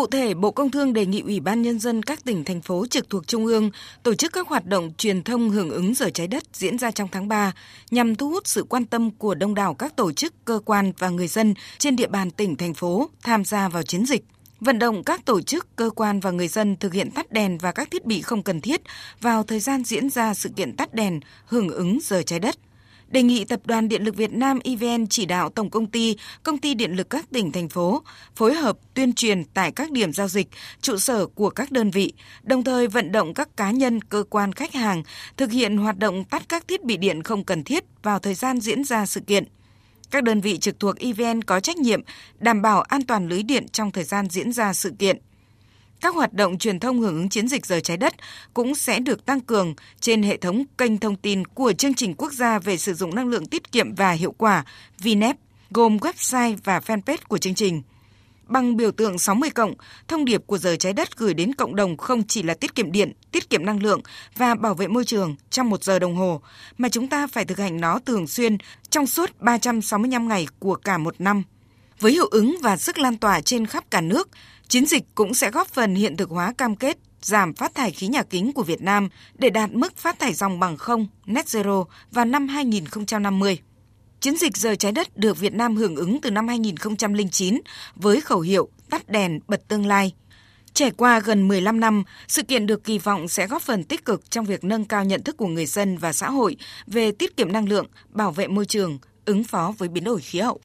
Cụ thể, Bộ Công Thương đề nghị Ủy ban Nhân dân các tỉnh, thành phố trực thuộc Trung ương tổ chức các hoạt động truyền thông hưởng ứng giờ trái đất diễn ra trong tháng 3 nhằm thu hút sự quan tâm của đông đảo các tổ chức, cơ quan và người dân trên địa bàn tỉnh, thành phố tham gia vào chiến dịch. Vận động các tổ chức, cơ quan và người dân thực hiện tắt đèn và các thiết bị không cần thiết vào thời gian diễn ra sự kiện tắt đèn hưởng ứng giờ trái đất đề nghị Tập đoàn Điện lực Việt Nam EVN chỉ đạo Tổng công ty, Công ty Điện lực các tỉnh, thành phố phối hợp tuyên truyền tại các điểm giao dịch, trụ sở của các đơn vị, đồng thời vận động các cá nhân, cơ quan khách hàng thực hiện hoạt động tắt các thiết bị điện không cần thiết vào thời gian diễn ra sự kiện. Các đơn vị trực thuộc EVN có trách nhiệm đảm bảo an toàn lưới điện trong thời gian diễn ra sự kiện các hoạt động truyền thông hưởng ứng chiến dịch giờ trái đất cũng sẽ được tăng cường trên hệ thống kênh thông tin của chương trình quốc gia về sử dụng năng lượng tiết kiệm và hiệu quả VNEP, gồm website và fanpage của chương trình. Bằng biểu tượng 60 cộng, thông điệp của giờ trái đất gửi đến cộng đồng không chỉ là tiết kiệm điện, tiết kiệm năng lượng và bảo vệ môi trường trong một giờ đồng hồ, mà chúng ta phải thực hành nó thường xuyên trong suốt 365 ngày của cả một năm. Với hiệu ứng và sức lan tỏa trên khắp cả nước, chiến dịch cũng sẽ góp phần hiện thực hóa cam kết giảm phát thải khí nhà kính của Việt Nam để đạt mức phát thải dòng bằng không net zero vào năm 2050. Chiến dịch giờ trái đất được Việt Nam hưởng ứng từ năm 2009 với khẩu hiệu tắt đèn bật tương lai. Trải qua gần 15 năm, sự kiện được kỳ vọng sẽ góp phần tích cực trong việc nâng cao nhận thức của người dân và xã hội về tiết kiệm năng lượng, bảo vệ môi trường, ứng phó với biến đổi khí hậu.